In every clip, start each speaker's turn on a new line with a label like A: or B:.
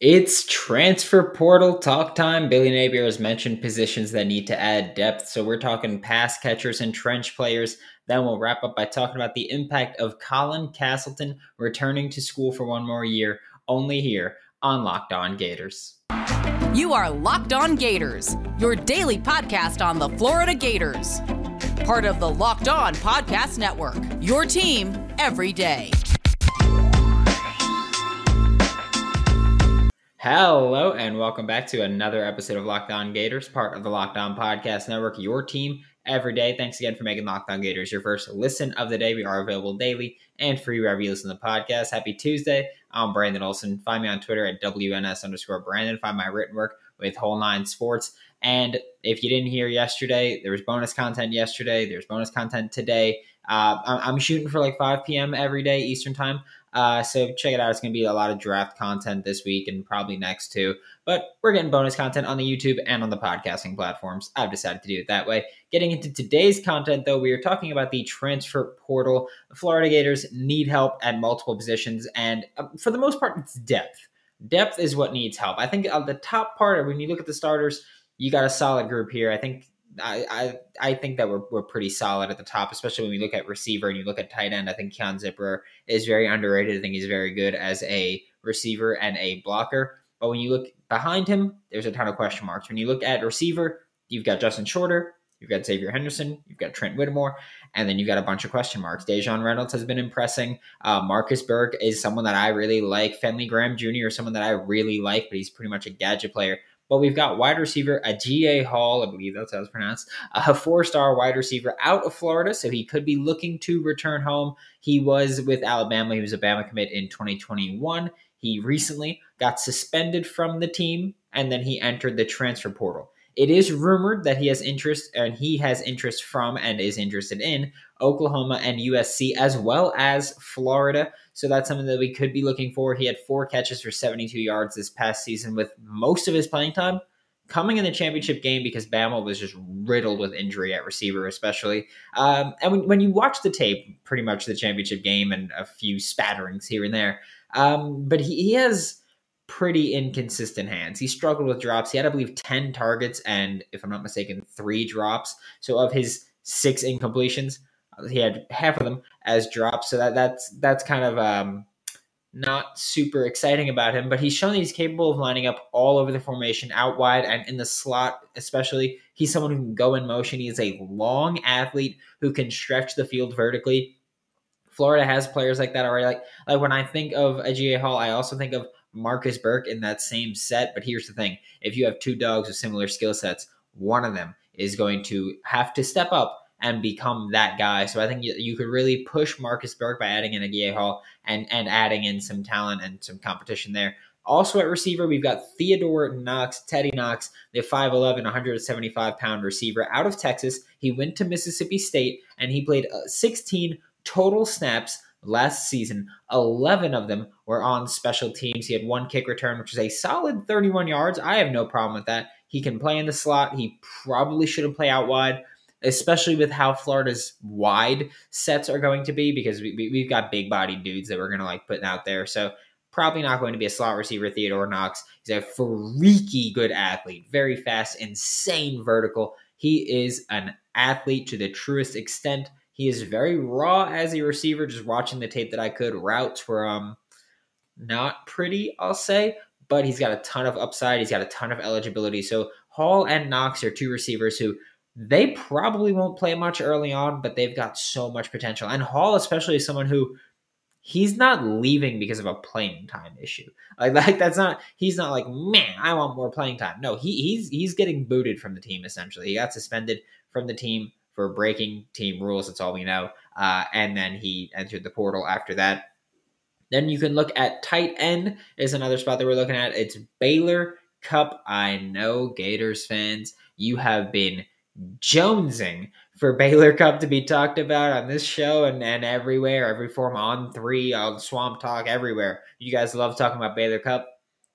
A: It's transfer portal talk time. Billy Napier has mentioned positions that need to add depth. So we're talking pass catchers and trench players. Then we'll wrap up by talking about the impact of Colin Castleton returning to school for one more year, only here on Locked On Gators.
B: You are Locked On Gators, your daily podcast on the Florida Gators. Part of the Locked On Podcast Network, your team every day.
A: Hello, and welcome back to another episode of Locked On Gators, part of the Locked On Podcast Network, your team every day. Thanks again for making Locked On Gators your first listen of the day. We are available daily and free wherever you listen to the podcast. Happy Tuesday. I'm Brandon Olson. Find me on Twitter at WNS underscore Brandon. Find my written work with Whole Nine Sports. And if you didn't hear yesterday, there was bonus content yesterday. There's bonus content today. Uh, I'm shooting for like 5 p.m. every day Eastern time. Uh, so check it out. It's going to be a lot of draft content this week and probably next too. But we're getting bonus content on the YouTube and on the podcasting platforms. I've decided to do it that way. Getting into today's content, though, we are talking about the transfer portal. The Florida Gators need help at multiple positions, and uh, for the most part, it's depth. Depth is what needs help. I think on the top part, when you look at the starters, you got a solid group here. I think I, I I think that we're, we're pretty solid at the top, especially when we look at receiver and you look at tight end. I think Keon Zipperer is very underrated. I think he's very good as a receiver and a blocker. But when you look behind him, there's a ton of question marks. When you look at receiver, you've got Justin Shorter, you've got Xavier Henderson, you've got Trent Whittemore, and then you've got a bunch of question marks. Daejon Reynolds has been impressing. Uh, Marcus Burke is someone that I really like. Fenley Graham Jr. is someone that I really like, but he's pretty much a gadget player. But we've got wide receiver Agiye Hall, I believe that's how it's pronounced, a four star wide receiver out of Florida. So he could be looking to return home. He was with Alabama. He was a Bama commit in 2021. He recently got suspended from the team and then he entered the transfer portal. It is rumored that he has interest and he has interest from and is interested in Oklahoma and USC as well as Florida. So that's something that we could be looking for. He had four catches for 72 yards this past season with most of his playing time coming in the championship game because Bama was just riddled with injury at receiver, especially. Um, and when, when, you watch the tape, pretty much the championship game and a few spatterings here and there, um, but he, he has pretty inconsistent hands. He struggled with drops. He had, I believe, 10 targets and, if I'm not mistaken, three drops. So of his six incompletions, he had half of them as drops. So that that's that's kind of um, not super exciting about him. But he's shown that he's capable of lining up all over the formation, out wide and in the slot, especially. He's someone who can go in motion. He is a long athlete who can stretch the field vertically. Florida has players like that already. Like like when I think of Agiye Hall, I also think of Marcus Burke in that same set. But here's the thing: if you have two dogs with similar skill sets, one of them is going to have to step up and become that guy. So I think you, you could really push Marcus Burke by adding in Agiye Hall and and adding in some talent and some competition there. Also at receiver, we've got Theodore Knox, Teddy Knox, the 5'11, 175 pound receiver out of Texas. He went to Mississippi State and he played uh, 16 total snaps last season. 11 of them were on special teams. He had one kick return, which is a solid 31 yards. I have no problem with that. He can play in the slot. He probably shouldn't play out wide especially with how Florida's wide sets are going to be because we, we, have got big body dudes that we're going to like putting out there. So probably not going to be a slot receiver, Theodore Knox. He's a freaky good athlete, very fast, insane vertical. He is an athlete to the truest extent. He is very raw as a receiver. Just watching the tape that I could, routes were um not pretty, I'll say, but he's got a ton of upside. He's got a ton of eligibility. So Hall and Knox are two receivers who they probably won't play much early on, but they've got so much potential. And Hall, especially, is someone who he's not leaving because of a playing time issue. Like, like that's not he's not like, man, I want more playing time. No, he he's he's getting booted from the team essentially. He got suspended from the team for breaking team rules. That's all we know. Uh, and then he entered the portal after that. Then you can look at tight end is another spot that we're looking at. It's Baylor Cupp. I know Gators fans, you have been jonesing for Baylor Cupp to be talked about on this show and, and everywhere, every form on three, on Swamp Talk, everywhere. You guys love talking about Baylor Cupp.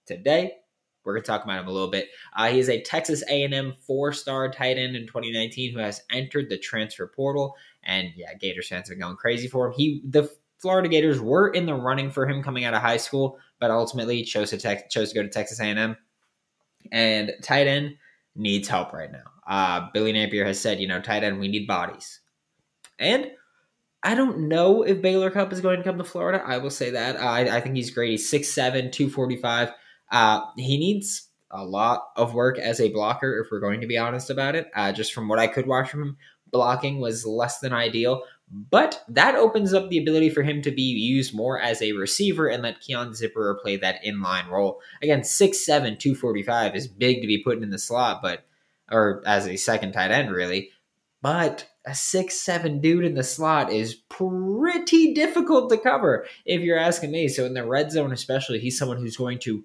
A: Today, we're going to talk about him a little bit. Uh, he is a Texas A&M four-star tight end in 2019 who has entered the transfer portal, and yeah, Gators fans are going crazy for him. He the Florida Gators were in the running for him coming out of high school, but ultimately chose to te- chose to go to Texas A&M. And tight end needs help right now. Uh, Billy Napier has said, you know, tight end, we need bodies. And I don't know if Baylor Cupp is going to come to Florida. I will say that. I, I, think he's great. He's 6'7, 245. Uh, he needs a lot of work as a blocker, if we're going to be honest about it. Uh, just from what I could watch from him, blocking was less than ideal. But that opens up the ability for him to be used more as a receiver and let Keon Zipperer play that inline role. Again, 6'7, 245 is big to be put in the slot, but or as a second tight end, really. But a six seven dude in the slot is pretty difficult to cover if you're asking me. So in the red zone, especially, he's someone who's going to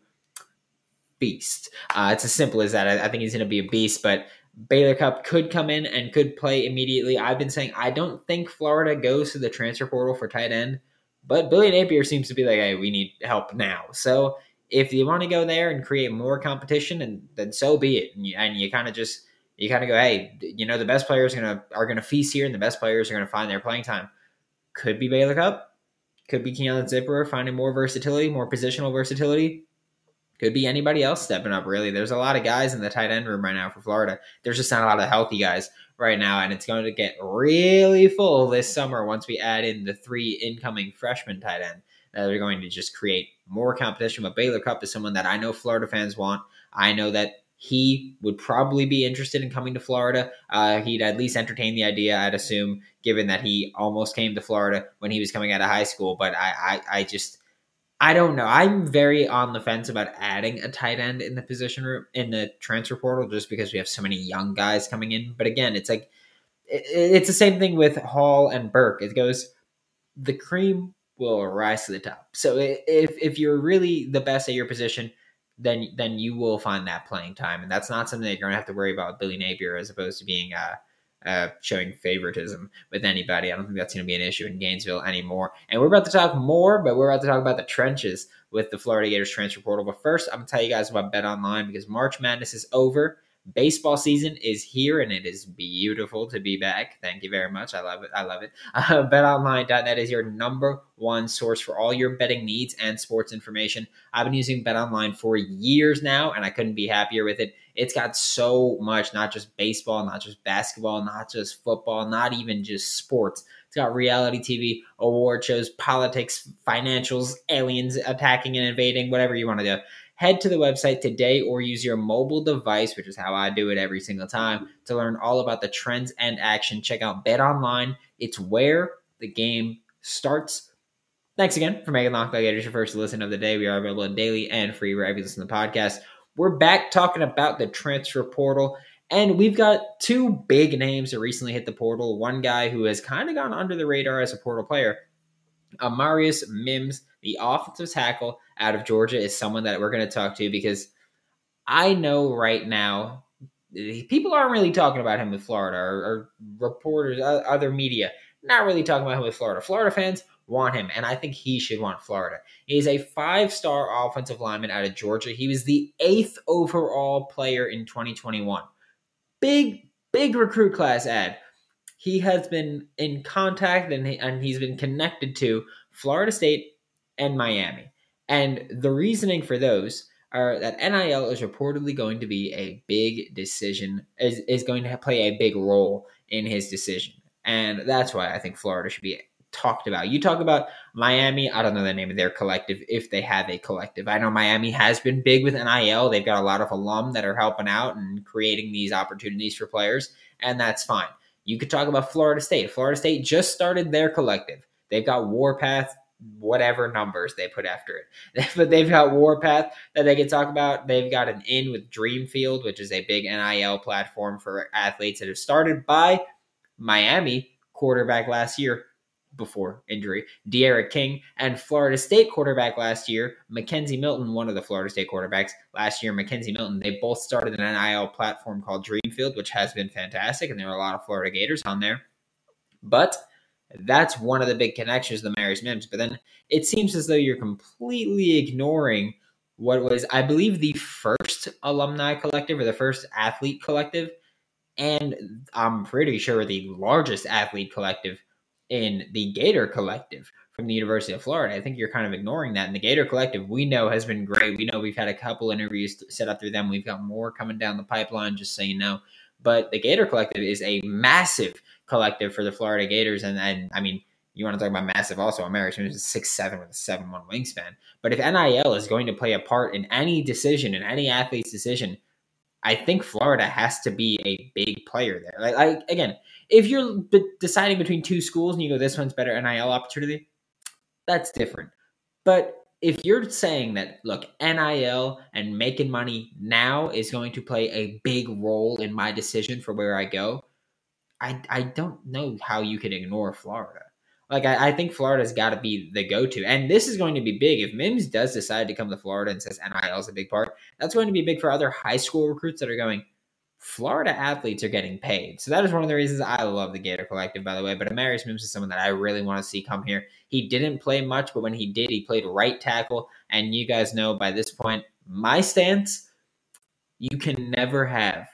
A: beast. Uh, it's as simple as that. I, I think he's going to be a beast, but Baylor Cupp could come in and could play immediately. I've been saying I don't think Florida goes to the transfer portal for tight end, but Billy Napier seems to be like, hey, we need help now. So if you want to go there and create more competition, and then so be it. And you, you kind of just you kind of go, hey, you know, the best players are gonna are gonna feast here, and the best players are gonna find their playing time. Could be Baylor Cupp, could be Keon Zipperer finding more versatility, more positional versatility. Could be anybody else stepping up. Really, there's a lot of guys in the tight end room right now for Florida. There's just not a lot of healthy guys right now, and it's going to get really full this summer once we add in the three incoming freshman tight end that are going to just create more competition. But Baylor Cupp is someone that I know Florida fans want. I know that he would probably be interested in coming to Florida. Uh, he'd at least entertain the idea, I'd assume, given that he almost came to Florida when he was coming out of high school. But I, I, I just, I don't know. I'm very on the fence about adding a tight end in the position room in the transfer portal, just because we have so many young guys coming in. But again, it's like it, it's the same thing with Hall and Burke. It goes the cream will rise to the top. So if if you're really the best at your position then then you will find that playing time, and that's not something that you're going to have to worry about Billy Napier as opposed to being uh, uh, showing favoritism with anybody. I don't think that's going to be an issue in Gainesville anymore. And we're about to talk more, but we're about to talk about the trenches with the Florida Gators transfer portal. But first, I'm going to tell you guys about Bet Online because March Madness is over. Baseball season is here and it is beautiful to be back. Thank you very much. I love it. I love it. Uh, BetOnline.net is your number one source for all your betting needs and sports information. I've been using BetOnline for years now and I couldn't be happier with it. It's got so much, not just baseball, not just basketball, not just football, not even just sports. It's got reality TV, award shows, politics, financials, aliens attacking and invading, whatever you want to do head to the website today or use your mobile device, which is how I do it every single time, to learn all about the trends and action. Check out Bet Online. It's where the game starts. Thanks again for making Locked On Gators your first listen of the day. We are available daily and free wherever you listen to the podcast. We're back talking about the transfer portal. And we've got two big names that recently hit the portal. One guy who has kind of gone under the radar as a portal player, Amarius Mims, the offensive tackle out of Georgia, is someone that we're going to talk to because I know right now eh, people aren't really talking about him with Florida or, or reporters, other media, not really talking about him with Florida. Florida fans want him, and I think he should want Florida. He's a five star offensive lineman out of Georgia. He was the eighth overall player in 2021. Big, big recruit class ad he has been in contact and, he, and he's been connected to Florida State and Miami. And the reasoning for those are that NIL is reportedly going to be a big decision, is, is going to play a big role in his decision. And that's why I think Florida should be talked about. You talk about Miami, I don't know the name of their collective if they have a collective. I know Miami has been big with NIL. They've got a lot of alum that are helping out and creating these opportunities for players, and that's fine. You could talk about Florida State. Florida State just started their collective. They've got Warpath, whatever numbers they put after it. but they've got Warpath that they can talk about. They've got an in with Dreamfield, which is a big NIL platform for athletes that have started by Miami quarterback last year before injury, D'Eriq King, and Florida State quarterback last year, McKenzie Milton, one of the Florida State quarterbacks last year, McKenzie Milton. They both started an NIL platform called Dreamfield, which has been fantastic, and there are a lot of Florida Gators on there. But that's one of the big connections Amarius Mims. But then it seems as though you're completely ignoring what was, I believe, the first alumni collective or the first athlete collective. And I'm pretty sure the largest athlete collective in the Gator Collective from the University of Florida. I think you're kind of ignoring that. And the Gator Collective, we know, has been great. We know we've had a couple interviews set up through them. We've got more coming down the pipeline, just so you know. But the Gator Collective is a massive collective for the Florida Gators. And, and I mean, you want to talk about massive also. Amarius is six seven with a seven one wingspan. But if NIL is going to play a part in any decision, in any athlete's decision, I think Florida has to be a big player there. Like, like again, if you're deciding between two schools and you go, this one's better NIL opportunity, that's different. But if you're saying that, look, NIL and making money now is going to play a big role in my decision for where I go, I, I don't know how you can ignore Florida. Like, I, I think Florida's got to be the go to. And this is going to be big. If Mims does decide to come to Florida and says NIL is a big part, that's going to be big for other high school recruits that are going, Florida athletes are getting paid. So that is one of the reasons I love the Gator Collective, by the way. But Amarius Mims is someone that I really want to see come here. He didn't play much, but when he did, he played right tackle. And you guys know by this point, my stance you can never have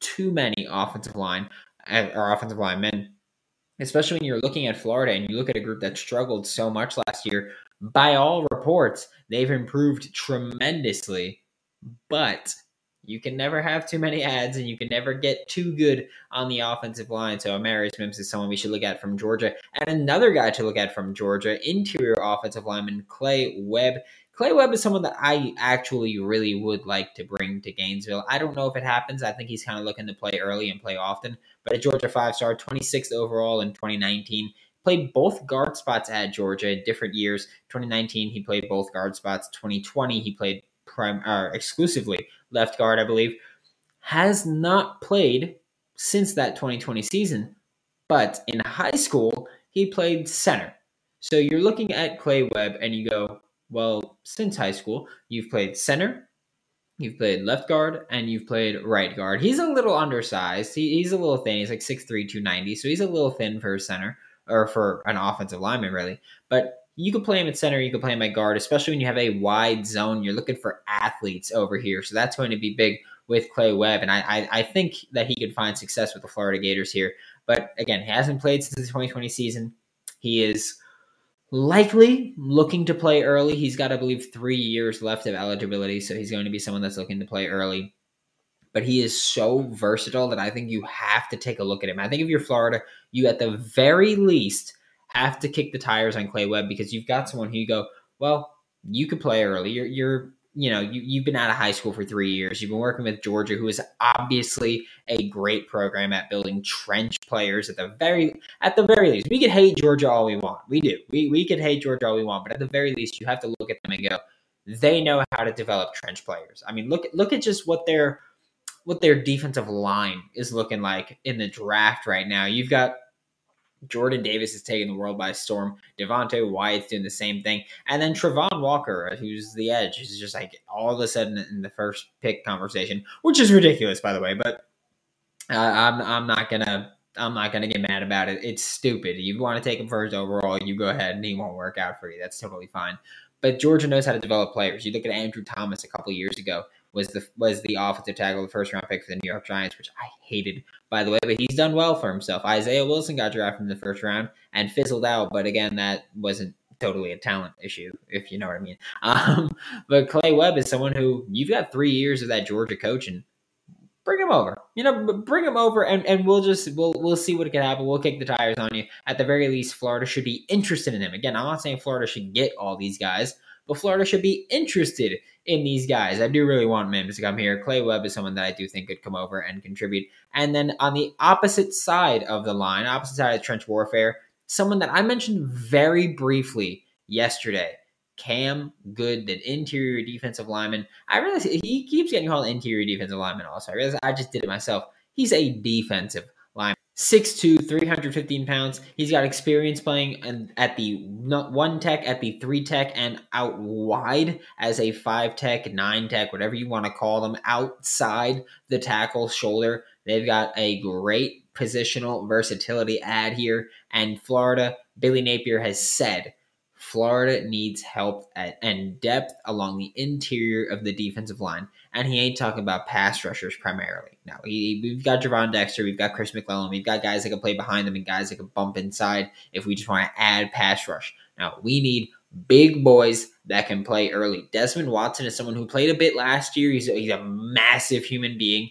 A: too many offensive line uh, or offensive linemen, especially when you're looking at Florida and you look at a group that struggled so much last year. By all reports, they've improved tremendously, but you can never have too many ads and you can never get too good on the offensive line. So Amarius Mims is someone we should look at from Georgia. And another guy to look at from Georgia, interior offensive lineman Clay Webb. Clay Webb is someone that I actually really would like to bring to Gainesville. I don't know if it happens. I think he's kind of looking to play early and play often. But a Georgia five star, 26th overall in 2019 played both guard spots at Georgia in different years. 2019, he played both guard spots. 2020, he played prime uh, exclusively left guard, I believe, has not played since that 2020 season. But in high school, he played center. So you're looking at Clay Webb and you go, well, since high school, you've played center, you've played left guard, and you've played right guard. He's a little undersized. He, he's a little thin. He's like 6'3, 290. So he's a little thin for a center or for an offensive lineman, really. But you could play him at center, you could play him at guard, especially when you have a wide zone. You're looking for athletes over here. So that's going to be big with Clay Webb. And I, I, I think that he could find success with the Florida Gators here. But again, he hasn't played since the 2020 season. He is likely looking to play early. He's got, I believe, three years left of eligibility. So he's going to be someone that's looking to play early. But he is so versatile that I think you have to take a look at him. I think if you're Florida, you at the very least have to kick the tires on Clay Webb because you've got someone who you go, well, you could play early. You're, you're you know, you, you've been out of high school for three years. You've been working with Georgia, who is obviously a great program at building trench players at the very at the very least. We could hate Georgia all we want. We do. We we could hate Georgia all we want, but at the very least, you have to look at them and go, they know how to develop trench players. I mean, look look at just what their what their defensive line is looking like in the draft right now. You've got Jordan Davis is taking the world by storm. Devonte Wyatt's doing the same thing. And then Travon Walker, who's the edge, is just like all of a sudden in the first pick conversation, which is ridiculous, by the way. But uh, I'm, I'm not going to. I'm not gonna get mad about it. It's stupid. You want to take him first overall, you go ahead, and he won't work out for you. That's totally fine. But Georgia knows how to develop players. You look at Andrew Thomas a couple years ago was the was the offensive tackle, the first round pick for the New York Giants, which I hated, by the way. But he's done well for himself. Isaiah Wilson got drafted in the first round and fizzled out, but again, that wasn't totally a talent issue, if you know what I mean. Um, but Clay Webb is someone who you've got three years of that Georgia coaching. Bring him over, you know. Bring him over, and, and we'll just we'll we'll see what can happen. We'll kick the tires on you. At the very least, Florida should be interested in him. Again, I'm not saying Florida should get all these guys, but Florida should be interested in these guys. I do really want Mims to come here. Clay Webb is someone that I do think could come over and contribute. And then on the opposite side of the line, opposite side of trench warfare, someone that I mentioned very briefly yesterday. Cam Good, the interior defensive lineman. I realize he keeps getting called interior defensive lineman also. I realize I just did it myself. He's a defensive 6'2, 315 pounds. He's got experience playing and at the one tech, at the three tech, and out wide as a five tech, nine tech, whatever you want to call them, outside the tackle shoulder. They've got a great positional versatility ad here. And Florida, Billy Napier has said Florida needs help at, and depth along the interior of the defensive line. And he ain't talking about pass rushers primarily. Now, he, we've got Gervon Dexter, we've got Chris McClellan, we've got guys that can play behind them and guys that can bump inside if we just want to add pass rush. Now, we need big boys that can play early. Desmond Watson is someone who played a bit last year. He's a, he's a massive human being,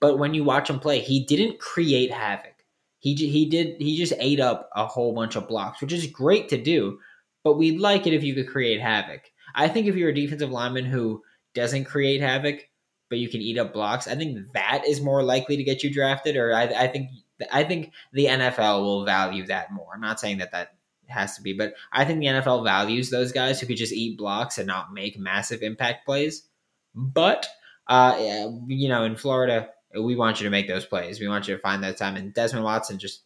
A: but when you watch him play, he didn't create havoc. He he did he just ate up a whole bunch of blocks, which is great to do. But we'd like it if you could create havoc. I think if you're a defensive lineman who doesn't create havoc, but you can eat up blocks, I think that is more likely to get you drafted. Or I, I think I think the NFL will value that more. I'm not saying that that has to be, but I think the NFL values those guys who could just eat blocks and not make massive impact plays. But uh, you know, in Florida, we want you to make those plays. We want you to find that time. And Desmond Watson just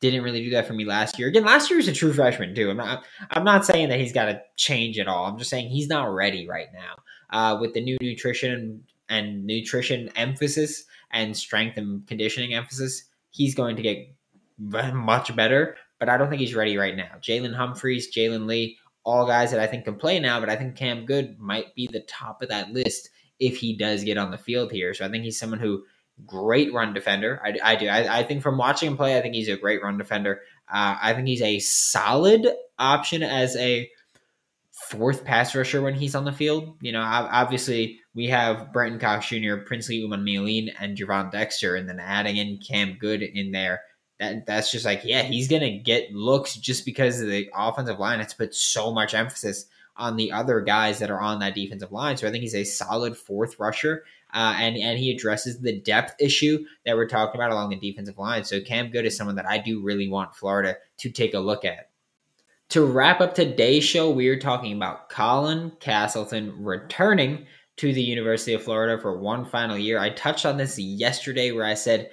A: didn't really do that for me last year. Again, last year was a true freshman too. I'm not. I'm not saying that he's got to change at all. I'm just saying he's not ready right now. Uh, with the new nutrition and nutrition emphasis and strength and conditioning emphasis, he's going to get much better. But I don't think he's ready right now. Jalen Humphreys, Jalen Lee, all guys that I think can play now. But I think Cam Good might be the top of that list if he does get on the field here. So I think he's someone who great run defender. I, I do. I, I, think from watching him play, I think he's a great run defender. Uh, I think he's a solid option as a fourth pass rusher when he's on the field. You know, obviously we have Brenton Cox Jr., Princely Umanmielen, and Gervon Dexter, and then adding in Cam Good in there. That, that's just like, yeah, he's to get looks just because of the offensive line has put so much emphasis on the other guys that are on that defensive line. So I think he's a solid fourth rusher uh, and and he addresses the depth issue that we're talking about along the defensive line. So Cam Good is someone that I do really want Florida to take a look at. To wrap up today's show, we are talking about Colin Castleton returning to the University of Florida for one final year. I touched on this yesterday where I said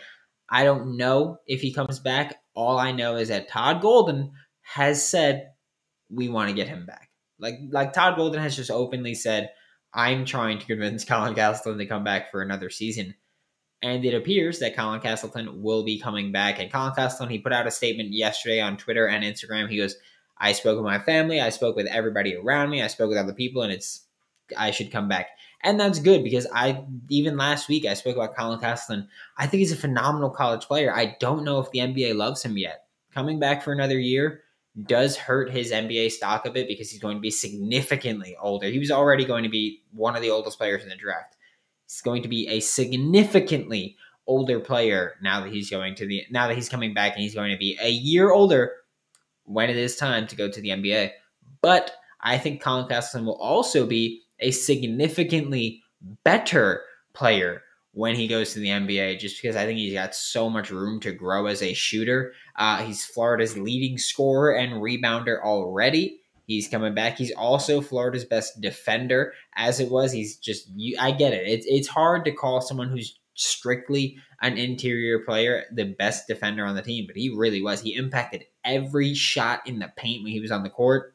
A: I don't know if he comes back. All I know is that Todd Golden has said we want to get him back. Like like Todd Golden has just openly said I'm trying to convince Colin Castleton to come back for another season. And it appears that Colin Castleton will be coming back. And Colin Castleton, he put out a statement yesterday on Twitter and Instagram. He goes, I spoke with my family, I spoke with everybody around me, I spoke with other people, and it's I should come back. And that's good because I even last week I spoke about Colin Castleton. I think he's a phenomenal college player. I don't know if the NBA loves him yet. Coming back for another year, does hurt his NBA stock a bit because he's going to be significantly older. He was already going to be one of the oldest players in the draft. He's going to be a significantly older player now that he's going to the now that he's coming back and he's going to be a year older when it is time to go to the NBA. But I think Colin Castleton will also be a significantly better player when he goes to the NBA, just because I think he's got so much room to grow as a shooter. Uh, he's Florida's leading scorer and rebounder already. He's coming back. He's also Florida's best defender, as it was. He's just, you, I get it. It's it's hard to call someone who's strictly an interior player the best defender on the team, but he really was. He impacted every shot in the paint when he was on the court.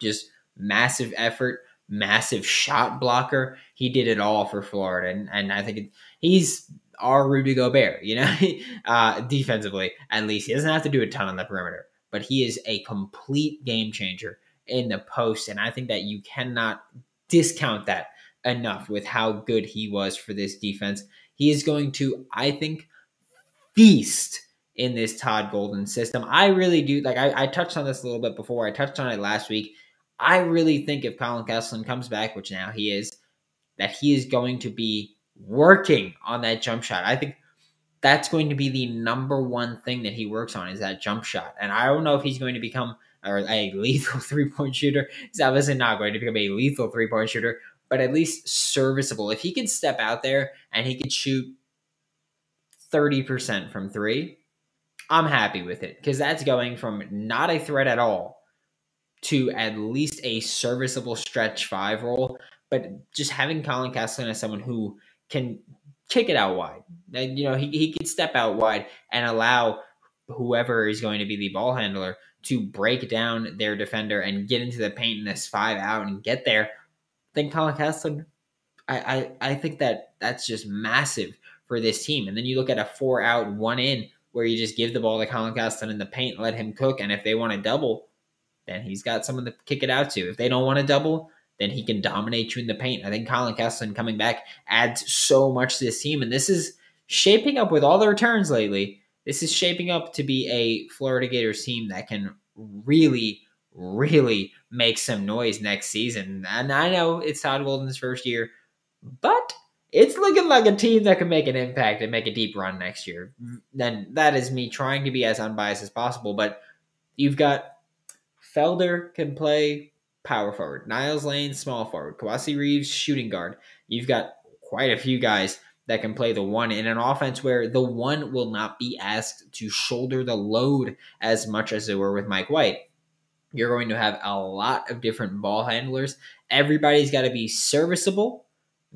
A: Just massive effort massive shot blocker. He did it all for Florida, and, and I think it, he's our Rudy Gobert. You know, uh, defensively at least he doesn't have to do a ton on the perimeter, but he is a complete game changer in the post, and I think that you cannot discount that enough with how good he was for this defense. He is going to, I think, feast in this Todd Golden system. I really do like I, I touched on this a little bit before. I touched on it last week I really think if Colin Castleton comes back, which now he is, that he is going to be working on that jump shot. I think that's going to be the number one thing that he works on is that jump shot. And I don't know if he's going to become a lethal three point shooter. He's obviously not going to become a lethal three point shooter, but at least serviceable. If he can step out there and he could shoot 30% from three, I'm happy with it because that's going from not a threat at all to at least a serviceable stretch five role. But just having Colin Castleton as someone who can kick it out wide, and you know he he can step out wide and allow whoever is going to be the ball handler to break down their defender and get into the paint in this five out and get there. Then Colin Castleton, I, I I think that that's just massive for this team. And then you look at a four out, one in, where you just give the ball to Colin Castleton in the paint, let him cook, and if they want to double, then he's got someone to kick it out to. If they don't want to double, then he can dominate you in the paint. I think Colin Castleton coming back adds so much to this team, and this is shaping up with all the returns lately. This is shaping up to be a Florida Gators team that can really, really make some noise next season. And I know it's Todd Golden's first year, but it's looking like a team that can make an impact and make a deep run next year. Then that is me trying to be as unbiased as possible. But you've got Felder can play power forward, Niles Lane small forward, Kowacie Reeves shooting guard. You've got quite a few guys that can play the one in an offense where the one will not be asked to shoulder the load as much as they were with Mike White. You're going to have a lot of different ball handlers. Everybody's got to be serviceable.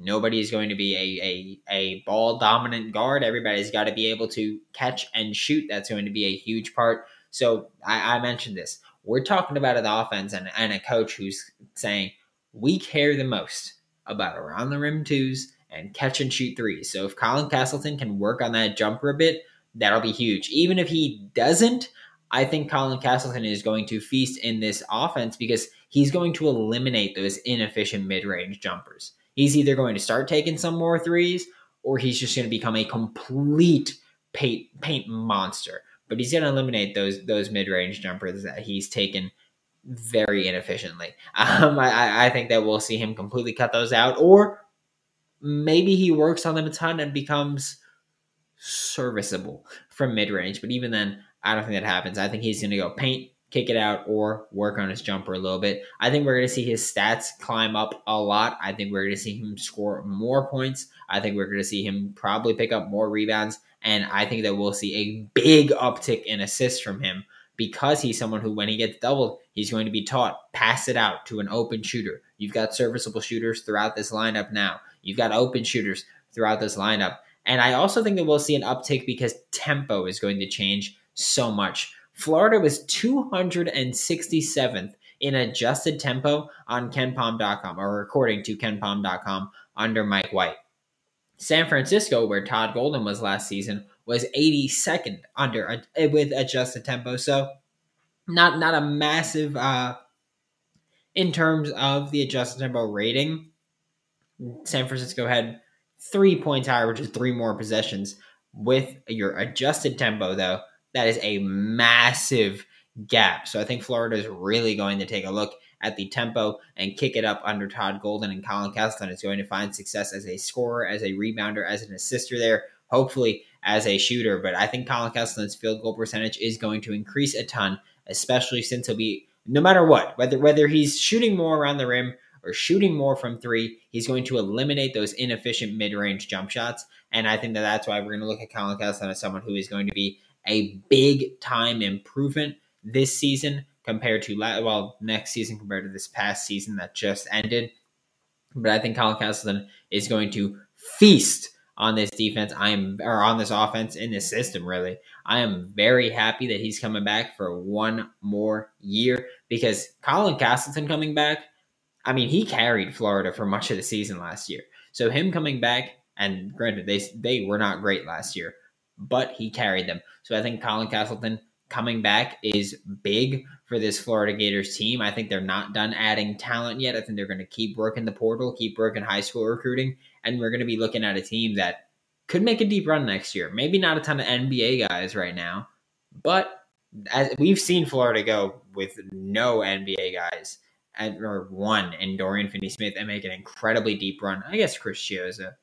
A: Nobody's going to be a, a, a ball dominant guard. Everybody's got to be able to catch and shoot. That's going to be a huge part. So I, I mentioned this. We're talking about an offense and, and a coach who's saying, we care the most about around the rim twos and catch and shoot threes. So if Colin Castleton can work on that jumper a bit, that'll be huge. Even if he doesn't, I think Colin Castleton is going to feast in this offense because he's going to eliminate those inefficient mid range jumpers. He's either going to start taking some more threes or he's just going to become a complete paint, paint monster. But he's going to eliminate those those mid range jumpers that he's taken very inefficiently. Um, I, I think that we'll see him completely cut those out, or maybe he works on them a ton and becomes serviceable from mid range. But even then, I don't think that happens. I think he's going to go paint, kick it out, or work on his jumper a little bit. I think we're going to see his stats climb up a lot. I think we're going to see him score more points. I think we're going to see him probably pick up more rebounds. And I think that we'll see a big uptick in assists from him because he's someone who, when he gets doubled, he's going to be taught pass it out to an open shooter. You've got serviceable shooters throughout this lineup now. You've got open shooters throughout this lineup. And I also think that we'll see an uptick because tempo is going to change so much. Florida was 267th in adjusted tempo on KenPom.com, or according to KenPom.com, under Mike White. San Francisco, where Todd Golden was last season, was 82nd under with adjusted tempo. So not not a massive uh, in terms of the adjusted tempo rating. San Francisco had three points higher, which is three more possessions. With your adjusted tempo, though, that is a massive gap. So I think Florida is really going to take a look at the tempo and kick it up under Todd Golden and Colin Castleton is going to find success as a scorer, as a rebounder, as an assister there, hopefully as a shooter. But I think Colin Castleton's field goal percentage is going to increase a ton, especially since he'll be no matter what, whether whether he's shooting more around the rim or shooting more from three, he's going to eliminate those inefficient mid-range jump shots. And I think that that's why we're going to look at Colin Castleton as someone who is going to be a big time improvement this season compared to well next season compared to this past season that just ended. But I think Colin Castleton is going to feast on this defense. I am or on this offense in this system. Really, I am very happy that he's coming back for one more year because Colin Castleton coming back. I mean, he carried Florida for much of the season last year. So him coming back, and granted, they they were not great last year, but he carried them. So I think Colin Castleton coming back is big for this Florida Gators team. I think they're not done adding talent yet. I think they're going to keep working the portal, keep working high school recruiting, and we're going to be looking at a team that could make a deep run next year. Maybe not a ton of NBA guys right now, but as we've seen Florida go with no NBA guys and or one in Dorian Finney-Smith and make an incredibly deep run. I guess Chris Chiozza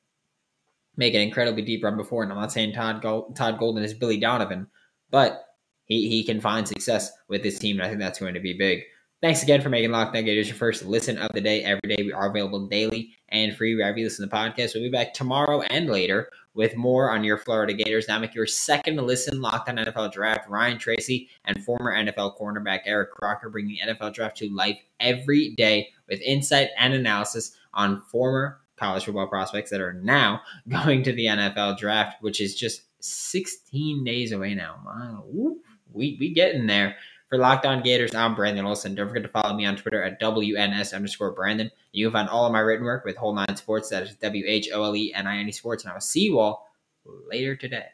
A: make an incredibly deep run before, and I'm not saying Todd Todd Golden is Billy Donovan, but he, he can find success with this team, and I think that's going to be big. Thanks again for making Locked On Gators your first listen of the day. Every day we are available daily and free wherever you listen to the podcast. We'll be back tomorrow and later with more on your Florida Gators. Now make your second listen Locked On NFL Draft. Ryan Tracy and former NFL cornerback Eric Crocker bringing NFL Draft to life every day with insight and analysis on former college football prospects that are now going to the NFL Draft, which is just 16 days away now. Wow we we getting there. For Locked On Gators, I'm Brandon Olson. Don't forget to follow me on Twitter at WNS underscore Brandon. You can find all of my written work with Whole Nine Sports. That is W H O L E N I N E Sports. And I will see you all later today.